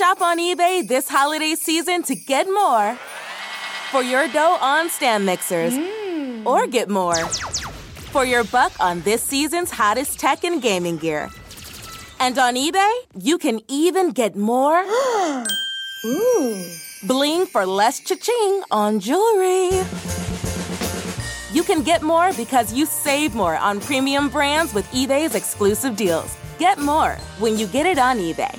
Shop on eBay this holiday season to get more for your dough on stand mixers hmm. or get more for your buck on this season's hottest tech and gaming gear. And on eBay, you can even get more bling for less cha-ching on jewelry. You can get more because you save more on premium brands with eBay's exclusive deals. Get more when you get it on eBay.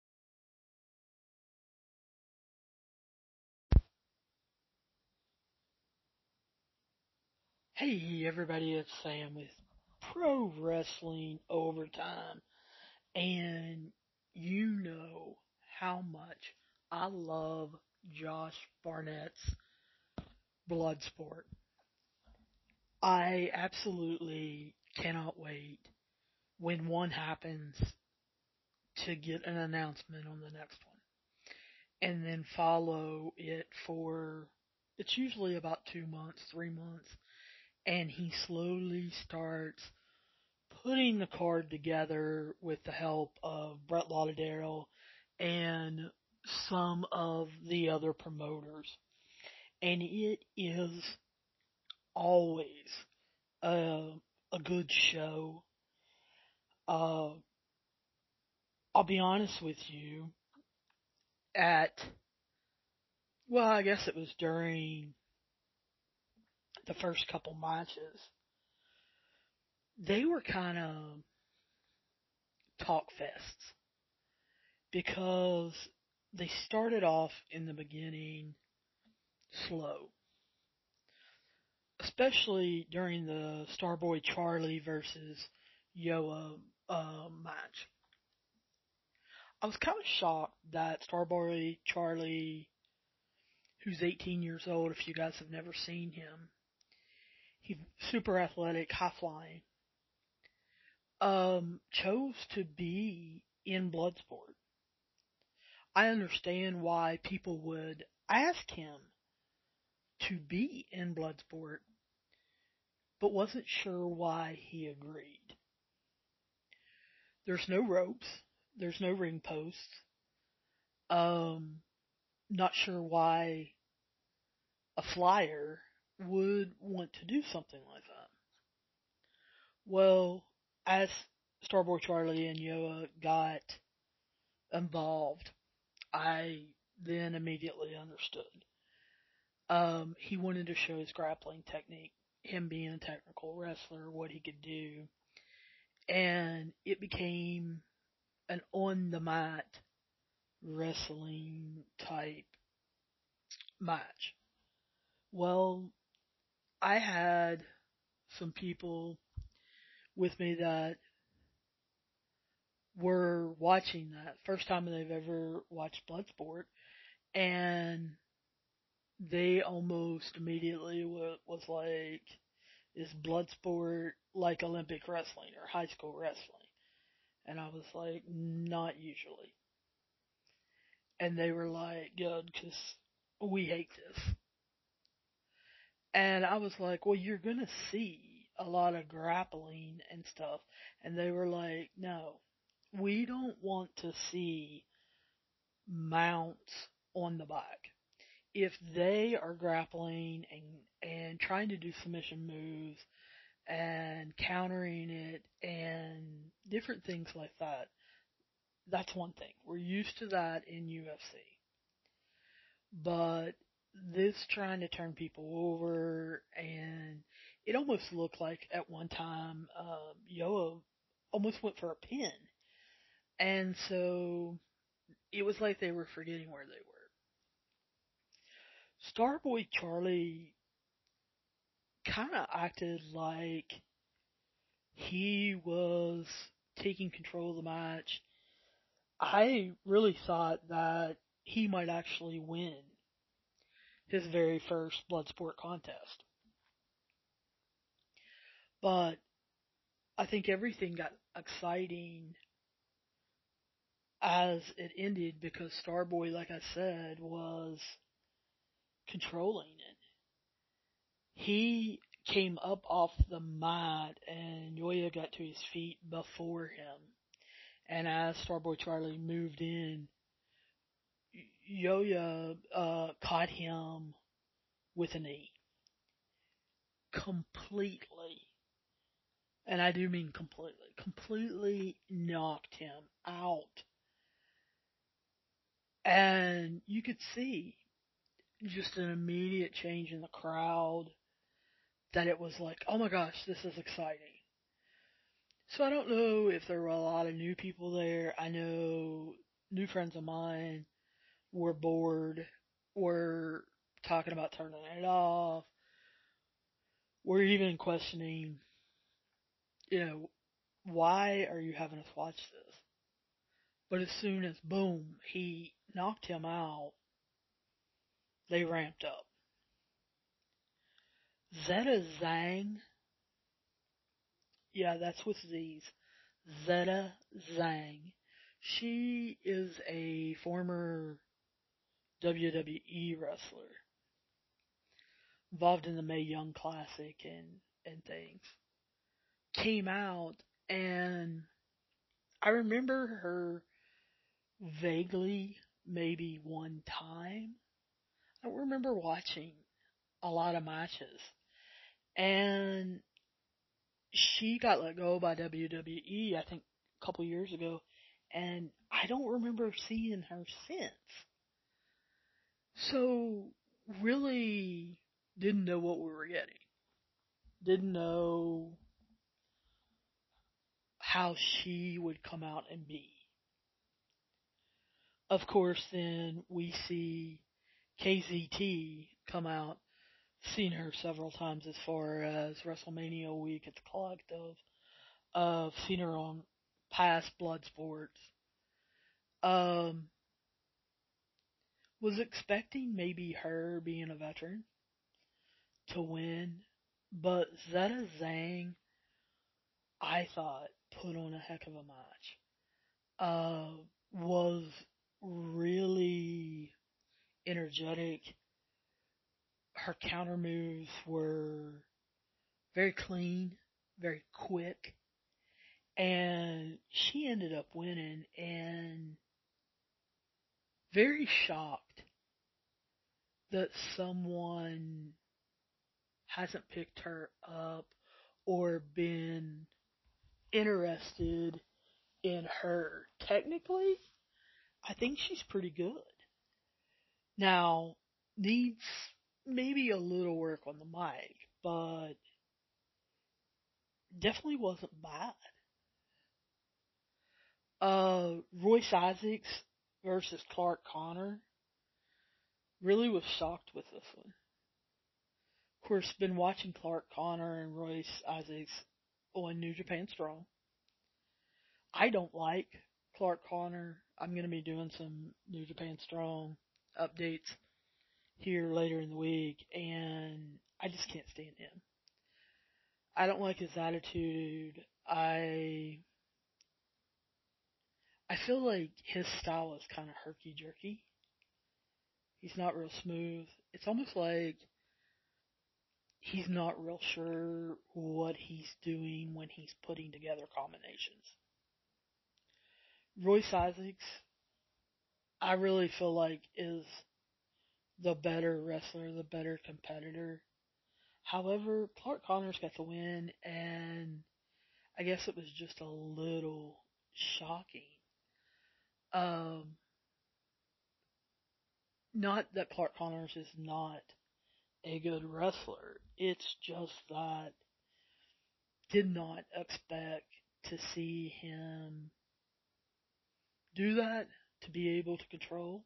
Hey everybody, it's Sam with Pro Wrestling Overtime. And you know how much I love Josh Barnett's Bloodsport. I absolutely cannot wait when one happens to get an announcement on the next one. And then follow it for, it's usually about two months, three months and he slowly starts putting the card together with the help of Brett Lauderdale and some of the other promoters. And it is always a, a good show. Uh, I'll be honest with you, at, well, I guess it was during the first couple matches, they were kind of talk fests because they started off in the beginning slow. Especially during the Starboy Charlie versus Yoya uh, match. I was kind of shocked that Starboy Charlie, who's 18 years old, if you guys have never seen him, super athletic, high flying. Um, chose to be in Bloodsport. I understand why people would ask him to be in Bloodsport, but wasn't sure why he agreed. There's no ropes. There's no ring posts. Um, not sure why a flyer would want to do something like that. Well, as Starboy Charlie and Yoya got involved, I then immediately understood. Um, he wanted to show his grappling technique, him being a technical wrestler, what he could do, and it became an on the mat wrestling type match. Well, I had some people with me that were watching that first time they've ever watched Bloodsport, and they almost immediately was like, "Is Bloodsport like Olympic wrestling or high school wrestling?" And I was like, "Not usually." And they were like, "Good, because we hate this." And I was like, well, you're going to see a lot of grappling and stuff. And they were like, no, we don't want to see mounts on the back. If they are grappling and, and trying to do submission moves and countering it and different things like that, that's one thing. We're used to that in UFC. But this trying to turn people over and it almost looked like at one time um Yoya almost went for a pin. And so it was like they were forgetting where they were. Starboy Charlie kind of acted like he was taking control of the match. I really thought that he might actually win his very first Bloodsport contest. But I think everything got exciting as it ended because Starboy, like I said, was controlling it. He came up off the mat and Yoya got to his feet before him. And as Starboy Charlie moved in, Yoya uh, caught him with a knee. Completely. And I do mean completely. Completely knocked him out. And you could see just an immediate change in the crowd that it was like, oh my gosh, this is exciting. So I don't know if there were a lot of new people there. I know new friends of mine were bored, were talking about turning it off, were even questioning, you know, why are you having us watch this? But as soon as boom, he knocked him out, they ramped up. Zeda Zhang. Yeah, that's with Z's. Zeda Zhang. She is a former WWE wrestler. Involved in the Mae Young Classic and, and things. Came out and I remember her vaguely maybe one time. I remember watching a lot of matches. And she got let go by WWE, I think, a couple years ago, and I don't remember seeing her since. So, really didn't know what we were getting. Didn't know how she would come out and be. Of course, then we see KZT come out seen her several times as far as WrestleMania week at the Collective. Uh, seen her on past Bloodsports. Um, was expecting maybe her being a veteran to win, but Zeda Zhang, I thought, put on a heck of a match. Uh, was really energetic her counter moves were very clean, very quick, and she ended up winning and very shocked that someone hasn't picked her up or been interested in her. Technically, I think she's pretty good. Now, needs maybe a little work on the mic, but definitely wasn't bad. Uh, Royce Isaacs versus Clark Connor. Really was shocked with this one. Of course, been watching Clark Connor and Royce Isaacs on New Japan Strong. I don't like Clark Connor. I'm going to be doing some New Japan Strong updates here later in the week, and I just can't stand him. I don't like his attitude. I I feel like his style is kind of herky jerky. He's not real smooth. It's almost like he's not real sure what he's doing when he's putting together combinations. Royce Isaacs, I really feel like is the better wrestler, the better competitor. However, Clark Connors got the win, and I guess it was just a little shocking. Um, not that Clark Connors is not a good wrestler. It's just that did not expect to see him do that to be able to control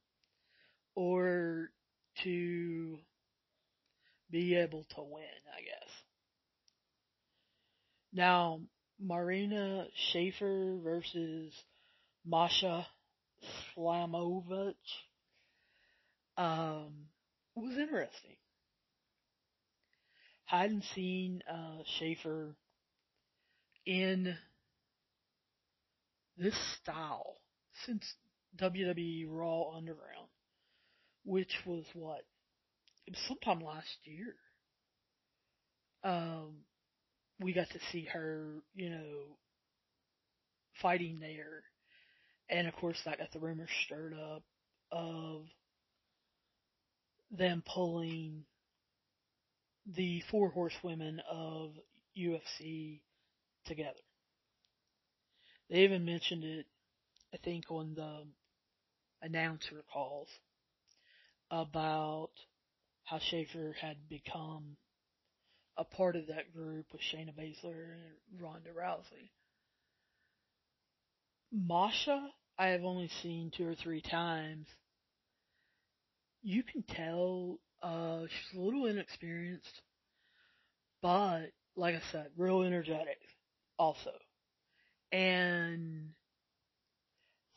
or to be able to win, I guess. Now, Marina Shafir versus Masha Slamovich. Um, was interesting. I Hadn't seen uh, Shafir in this style since WWE Raw Underground, which was what? It was sometime last year. Um, we got to see her, you know, fighting there. And of course that got the rumors stirred up of them pulling the four horsewomen of UFC together. They even mentioned it, I think, on the announcer calls about how Shafir had become a part of that group with Shayna Baszler and Ronda Rousey. Masha, I have only seen two or three times. You can tell uh, she's a little inexperienced, but like I said, real energetic also. And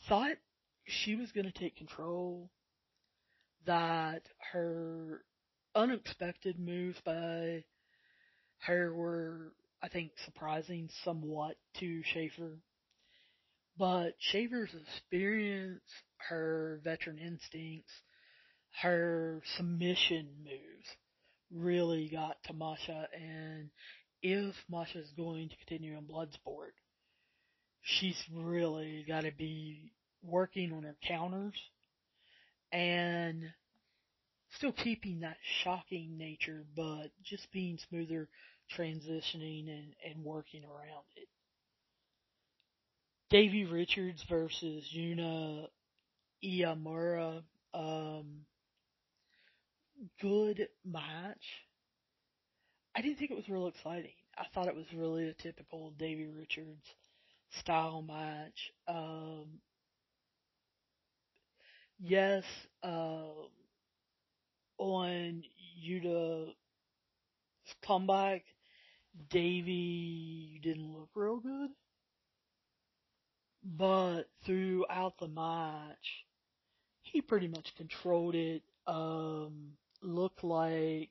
thought she was going to take control, that her unexpected moves by her were, I think, surprising somewhat to Shafir. But Shafir's experience, her veteran instincts, her submission moves really got to Masha and if Masha's going to continue in Bloodsport, she's really got to be working on her counters and still keeping that shocking nature, but just being smoother, transitioning and, and working around it. Davey Richards versus Yuna Imamura, um, good match. I didn't think it was real exciting. I thought it was really a typical Davey Richards style match. Um, yes, uh, on Yuta's comeback, Davey didn't look real good. But throughout the match, he pretty much controlled it. Um, looked like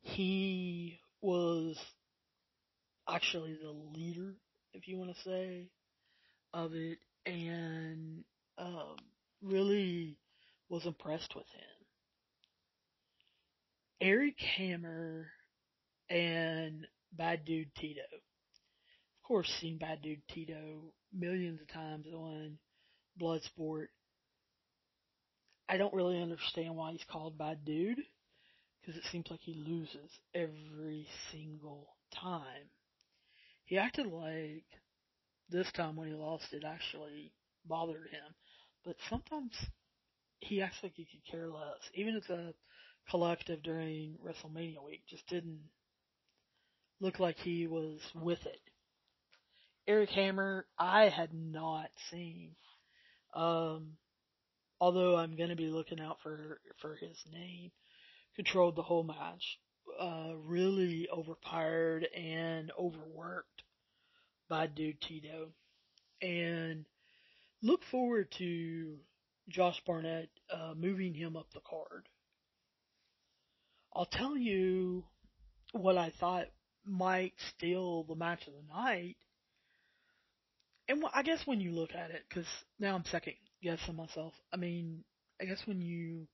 he was actually the leader, if you want to say, of it, and um, really was impressed with him. Eric Hammer and Bad Dude Tito. Of course, seen Bad Dude Tito millions of times on Bloodsport. I don't really understand why he's called Bad Dude because it seems like he loses every single time. He acted like this time when he lost it actually bothered him, but sometimes he acts like he could care less. Even as a collective during WrestleMania week, just didn't look like he was with it. Eric Hammer, I had not seen. Um, although I'm going to be looking out for for his name controlled the whole match. Uh, really overpowered and overworked by Dude Tito. And look forward to Josh Barnett uh, moving him up the card. I'll tell you what I thought might steal the match of the night. And I guess when you look at it, because now I'm second guessing myself. I mean, I guess when you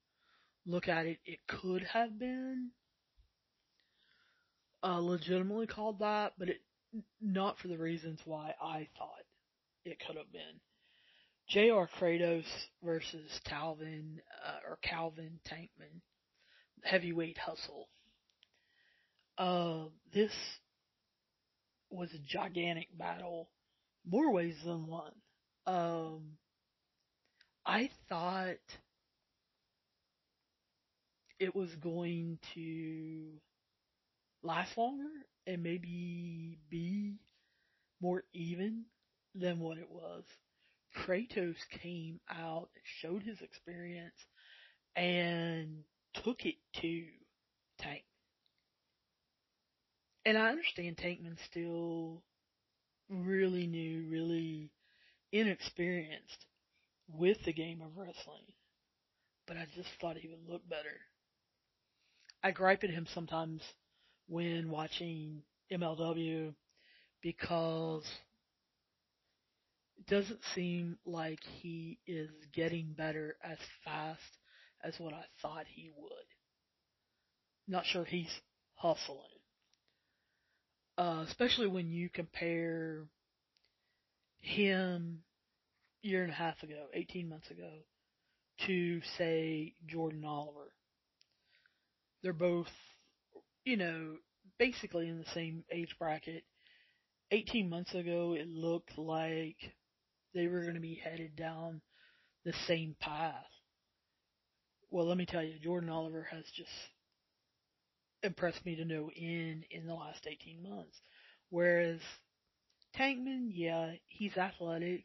look at it, it could have been uh, legitimately called that, but it not for the reasons why I thought it could have been. J.R. Kratos versus Calvin uh, or Calvin Tankman, heavyweight hustle. Uh, this was a gigantic battle, more ways than one. Um, I thought it was going to last longer and maybe be more even than what it was. Kratos came out, showed his experience, and took it to Tank. And I understand Tankman's still really new, really inexperienced with the game of wrestling. but I just thought he would look better. I gripe at him sometimes when watching MLW because it doesn't seem like he is getting better as fast as what I thought he would. Not sure he's hustling. Uh, especially when you compare him year and a half ago, 18 months ago, to say Jordan Oliver. They're both, you know, basically in the same age bracket. 18 months ago, it looked like they were going to be headed down the same path. Well, let me tell you, Jordan Oliver has just impressed me to no end in the last 18 months. Whereas Tankman, yeah, he's athletic,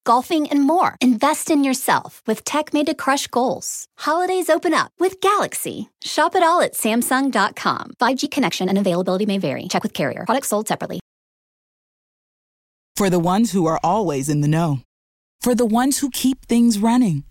golfing, and more. Invest in yourself with tech made to crush goals. Holidays open up with Galaxy. Shop it all at Samsung.com. 5G connection and availability may vary. Check with carrier. Products sold separately. For the ones who are always in the know, for the ones who keep things running,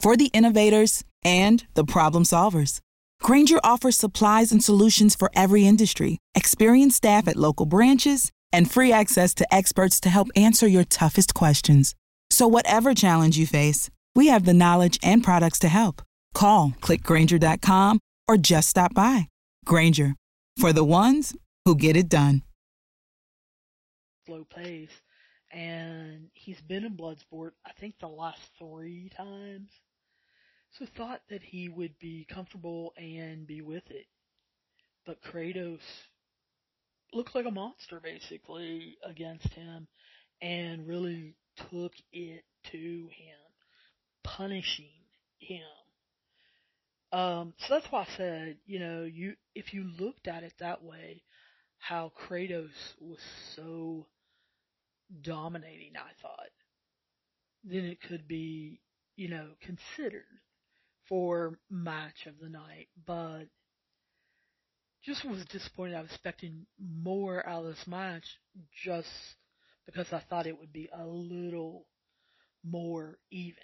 for the innovators and the problem solvers. Grainger offers supplies and solutions for every industry, experienced staff at local branches, and free access to experts to help answer your toughest questions. So, whatever challenge you face, we have the knowledge and products to help. Call clickgrainger.com or just stop by. Grainger for the ones who get it done. slow pace. And he's been in Bloodsport, I think, the last three times. So thought that he would be comfortable and be with it. But Kratos looked like a monster, basically, against him and really took it to him, punishing him. Um, so that's why I said, you know, you if you looked at it that way, how Kratos was so dominating, I thought, then it could be, you know, considered for match of the night. But just was disappointed. I was expecting more out of this match just because I thought it would be a little more even.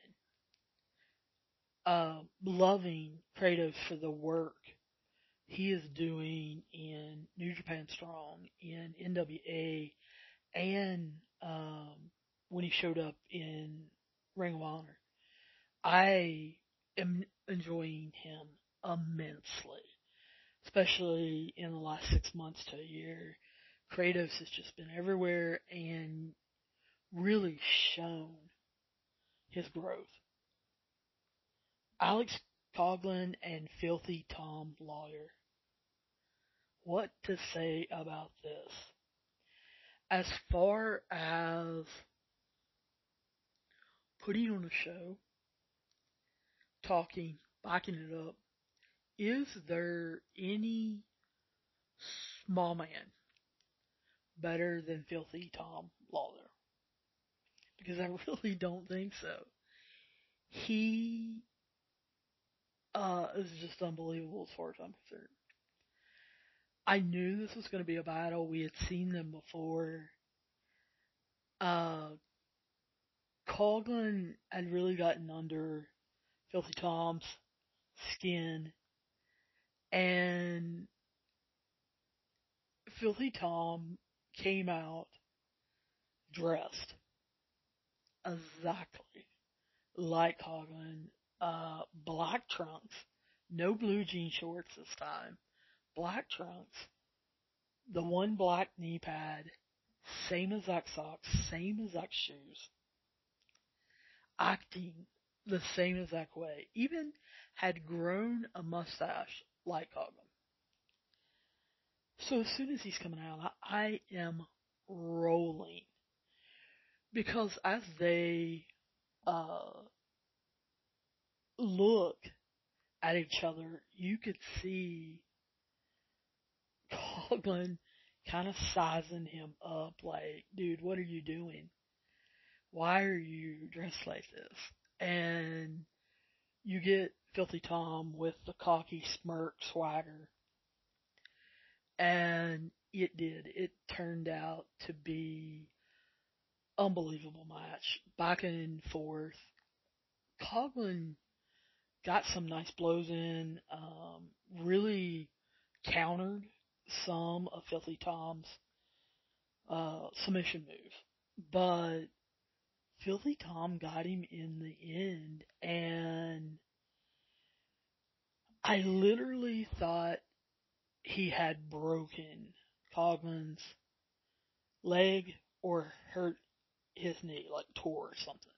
Uh, loving Kratos for the work he is doing in New Japan Strong, in NWA, and um, when he showed up in Ring of Honor. I am enjoying him immensely, especially in the last six months to a year. Kratos has just been everywhere and really shown his growth. Alex Coughlin and Filthy Tom Lawler. What to say about this? As far as putting on a show, talking, backing it up, is there any small man better than Filthy Tom Lawler? Because I really don't think so. He uh, is just unbelievable as far as I'm concerned. I knew this was going to be a battle. We had seen them before. Uh, Coughlin had really gotten under Filthy Tom's skin, and Filthy Tom came out dressed exactly like Coughlin, uh, black trunks, no blue jean shorts this time, black trunks, the one black knee pad, same exact socks, same exact shoes, acting the same exact way, even had grown a mustache like Coughlin. So as soon as he's coming out, I, I am rolling because as they uh, look at each other, you could see Coughlin kind of sizing him up like, dude, what are you doing? Why are you dressed like this? And you get Filthy Tom with the cocky smirk swagger. And it did. It turned out to be unbelievable match. Back and forth. Coughlin got some nice blows in, um, really countered some of Filthy Tom's uh, submission moves. But Filthy Tom got him in the end, and I literally thought he had broken Coughlin's leg or hurt his knee, like tore or something.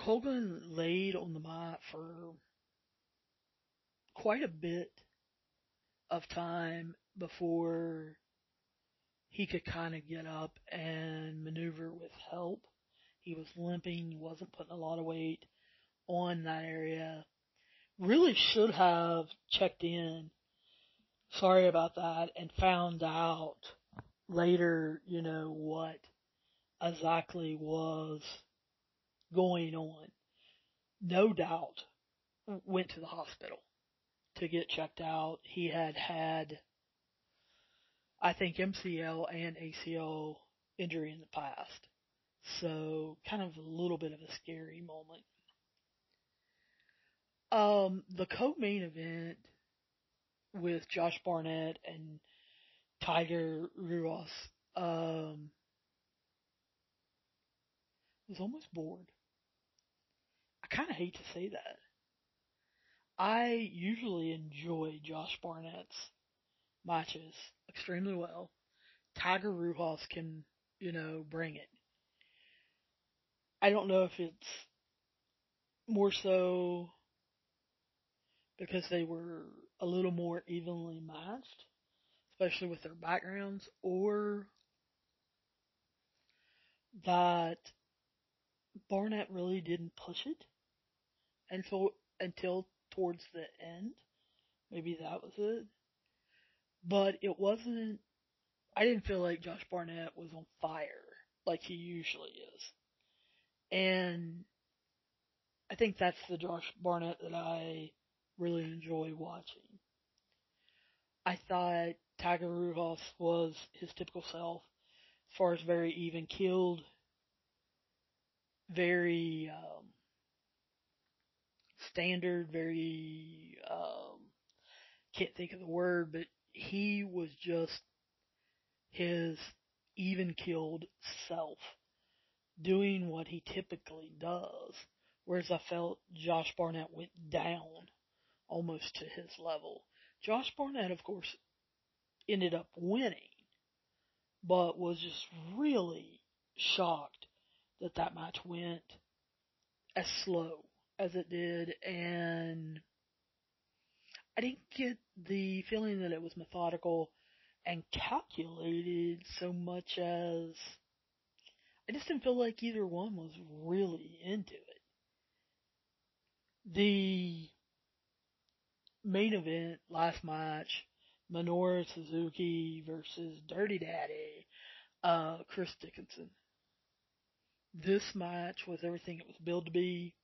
Coughlin laid on the mat for quite a bit of time before he could kind of get up and maneuver with help. He was limping, he wasn't putting a lot of weight on that area. Really should have checked in. Sorry about that and found out later, you know, what exactly was going on. No doubt went to the hospital to get checked out. He had had, I think, MCL and ACL injury in the past. So kind of a little bit of a scary moment. Um, the co-main event with Josh Barnett and Tiger Ruas, um, was almost bored. I kind of hate to say that. I usually enjoy Josh Barnett's matches extremely well. Tiger Ruas can, you know, bring it. I don't know if it's more so because they were a little more evenly matched, especially with their backgrounds, or that Barnett really didn't push it until until towards the end. Maybe that was it. But it wasn't I didn't feel like Josh Barnett was on fire like he usually is. And I think that's the Josh Barnett that I really enjoy watching. I thought Tiger Ruas was his typical self as far as very even killed, very um, standard, very um, can't think of the word, but he was just his even killed self, doing what he typically does. Whereas I felt Josh Barnett went down almost to his level. Josh Barnett, of course, ended up winning, but was just really shocked that that match went as slow as it did, and I didn't get the feeling that it was methodical and calculated so much as I just didn't feel like either one was really into it. The main event last match, Minoru Suzuki versus Dirty Daddy, uh, Chris Dickinson. This match was everything it was billed to be.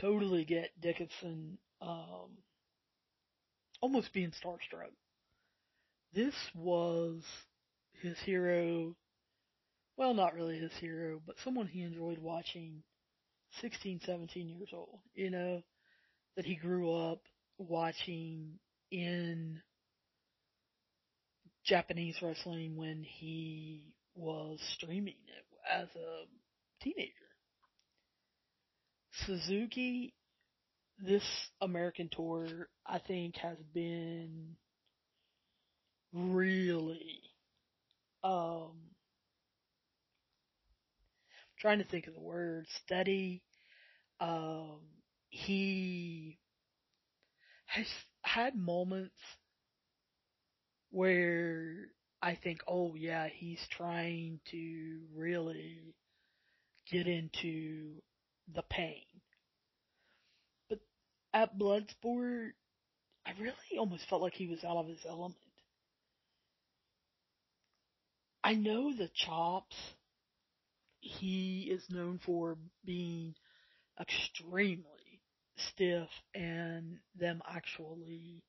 Totally get Dickinson um, almost being starstruck. This was his hero. Well, not really his hero, but someone he enjoyed watching 16, 17 years old. You know, that he grew up watching in Japanese wrestling when he was streaming it as a teenager. Suzuki, this American tour, I think has been really, um, trying to think of the word, steady, um, he has had moments where I think, oh yeah, he's trying to really get into the pain. But at Bloodsport, I really almost felt like he was out of his element. I know the chops. He is known for being extremely stiff and them actually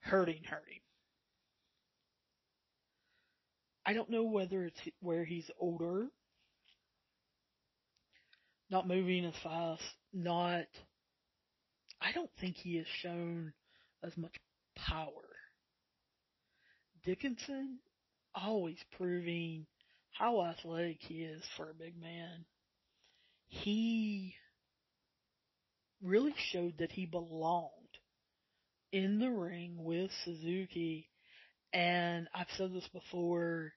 hurting hurting. I don't know whether it's where he's older, not moving as fast, not. I don't think he has shown as much power. Dickinson always proving how athletic he is for a big man. He really showed that he belonged in the ring with Suzuki. And I've said this before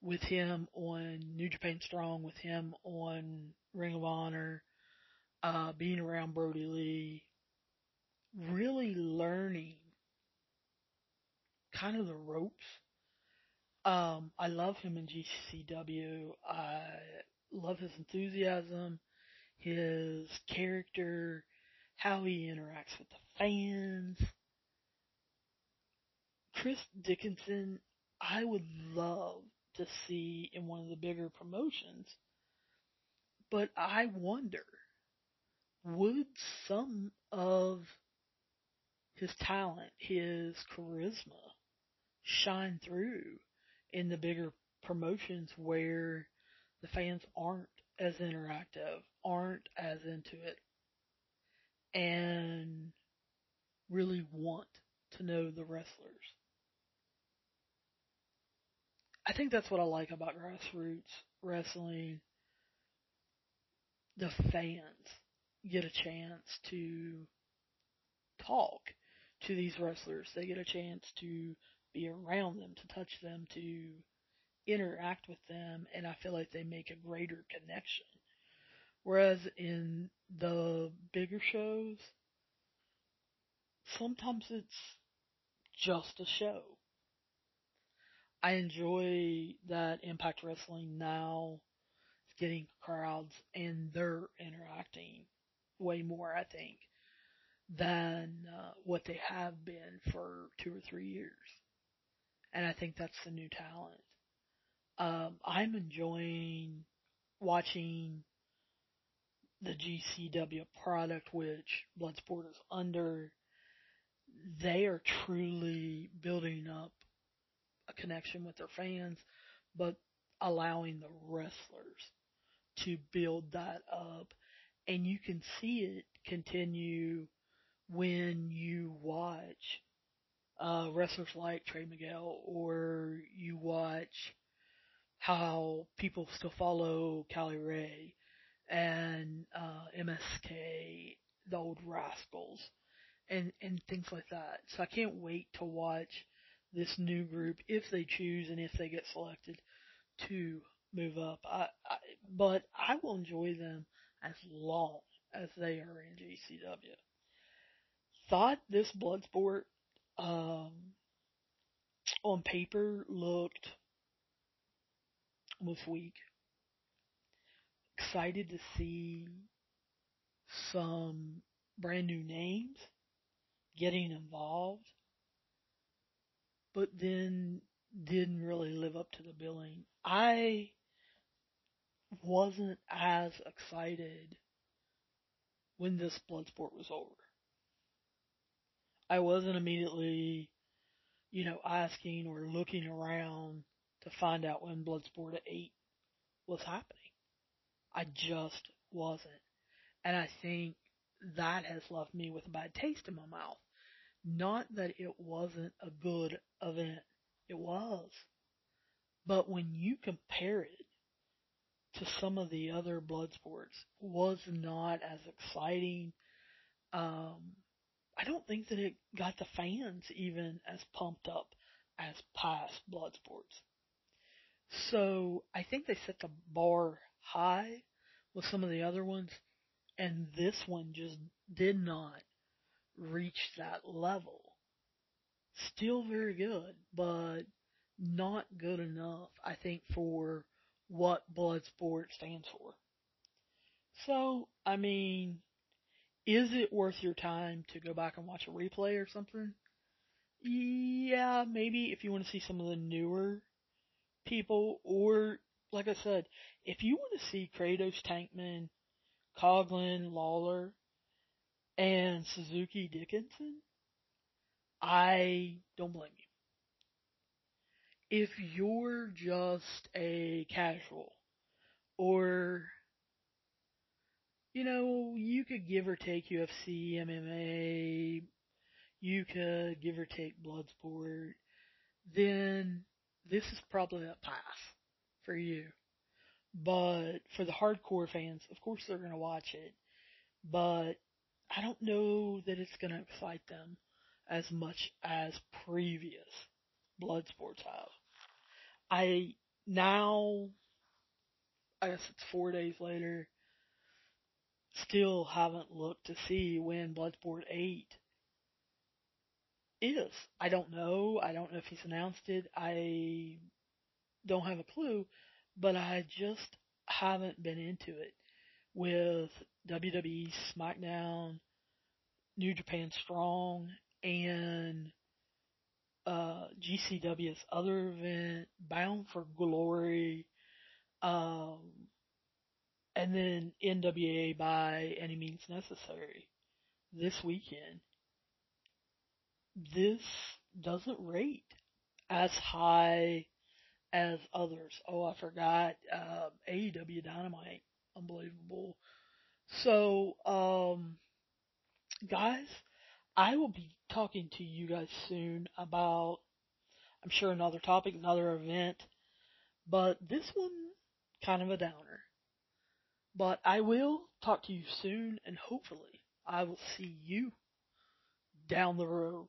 with him on New Japan Strong, with him on Ring of Honor, uh, being around Brodie Lee, really learning kind of the ropes. Um, I love him in GCW. I love his enthusiasm his character, how he interacts with the fans. Chris Dickinson, I would love to see in one of the bigger promotions, but I wonder, would some of his talent, his charisma shine through in the bigger promotions where the fans aren't as interactive, aren't as into it, and really want to know the wrestlers. I think that's what I like about grassroots wrestling. The fans get a chance to talk to these wrestlers. They get a chance to be around them, to touch them, to interact with them, and I feel like they make a greater connection. Whereas in the bigger shows, sometimes it's just a show. I enjoy that Impact Wrestling now is getting crowds and they're interacting way more, I think, than uh, what they have been for two or three years. And I think that's the new talent. Um, I'm enjoying watching the GCW product, which Bloodsport is under. They are truly building up a connection with their fans, but allowing the wrestlers to build that up. And you can see it continue when you watch uh, wrestlers like Trey Miguel or you watch how people still follow Kylie Rae and uh, MSK, the old Rascalz, and and things like that. So I can't wait to watch this new group if they choose and if they get selected to move up. I, I but I will enjoy them as long as they are in GCW. Thought this Bloodsport um, on paper looked was weak. Excited to see some brand new names getting involved, but then didn't really live up to the billing. I wasn't as excited when this Bloodsport was over. I wasn't immediately, you know, asking or looking around to find out when Bloodsport 8 was happening. I just wasn't. And I think that has left me with a bad taste in my mouth. Not that it wasn't a good event. It was. But when you compare it to some of the other blood sports, was not as exciting. Um, I don't think that it got the fans even as pumped up as past blood sports. So I think they set the bar high with some of the other ones, and this one just did not reach that level. Still very good, but not good enough, I think, for what Bloodsport stands for. So, I mean, is it worth your time to go back and watch a replay or something? Yeah, maybe if you want to see some of the newer people, or like I said, if you want to see Kratos Tankman, Coughlin, Lawler, and Suzuki Dickinson, I don't blame you. If you're just a casual, or you know, you could give or take UFC, MMA, you could give or take Bloodsport, then this is probably a pass for you. But for the hardcore fans, of course they're going to watch it. But I don't know that it's going to excite them as much as previous Bloodsports have. I now, I guess it's four days later, still haven't looked to see when Bloodsport 8 is. I don't know. I don't know if he's announced it. I don't have a clue, but I just haven't been into it with WWE SmackDown, New Japan Strong, and uh, GCW's other event, Bound for Glory, um, and then NWA by any means necessary this weekend. This doesn't rate as high as others. Oh, I forgot, uh, AEW Dynamite. Unbelievable. So, um, guys, I will be talking to you guys soon about, I'm sure another topic, another event, but this one, kind of a downer. But I will talk to you soon and hopefully I will see you down the road.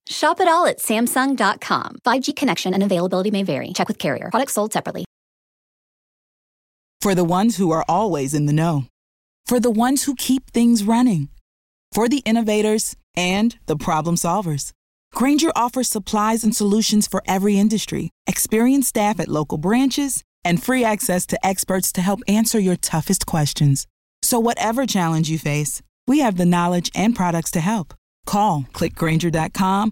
Shop it all at Samsung.com. 5G connection and availability may vary. Check with carrier. Products sold separately. For the ones who are always in the know, for the ones who keep things running, for the innovators and the problem solvers. Grainger offers supplies and solutions for every industry, experienced staff at local branches, and free access to experts to help answer your toughest questions. So, whatever challenge you face, we have the knowledge and products to help. Call clickgrainger.com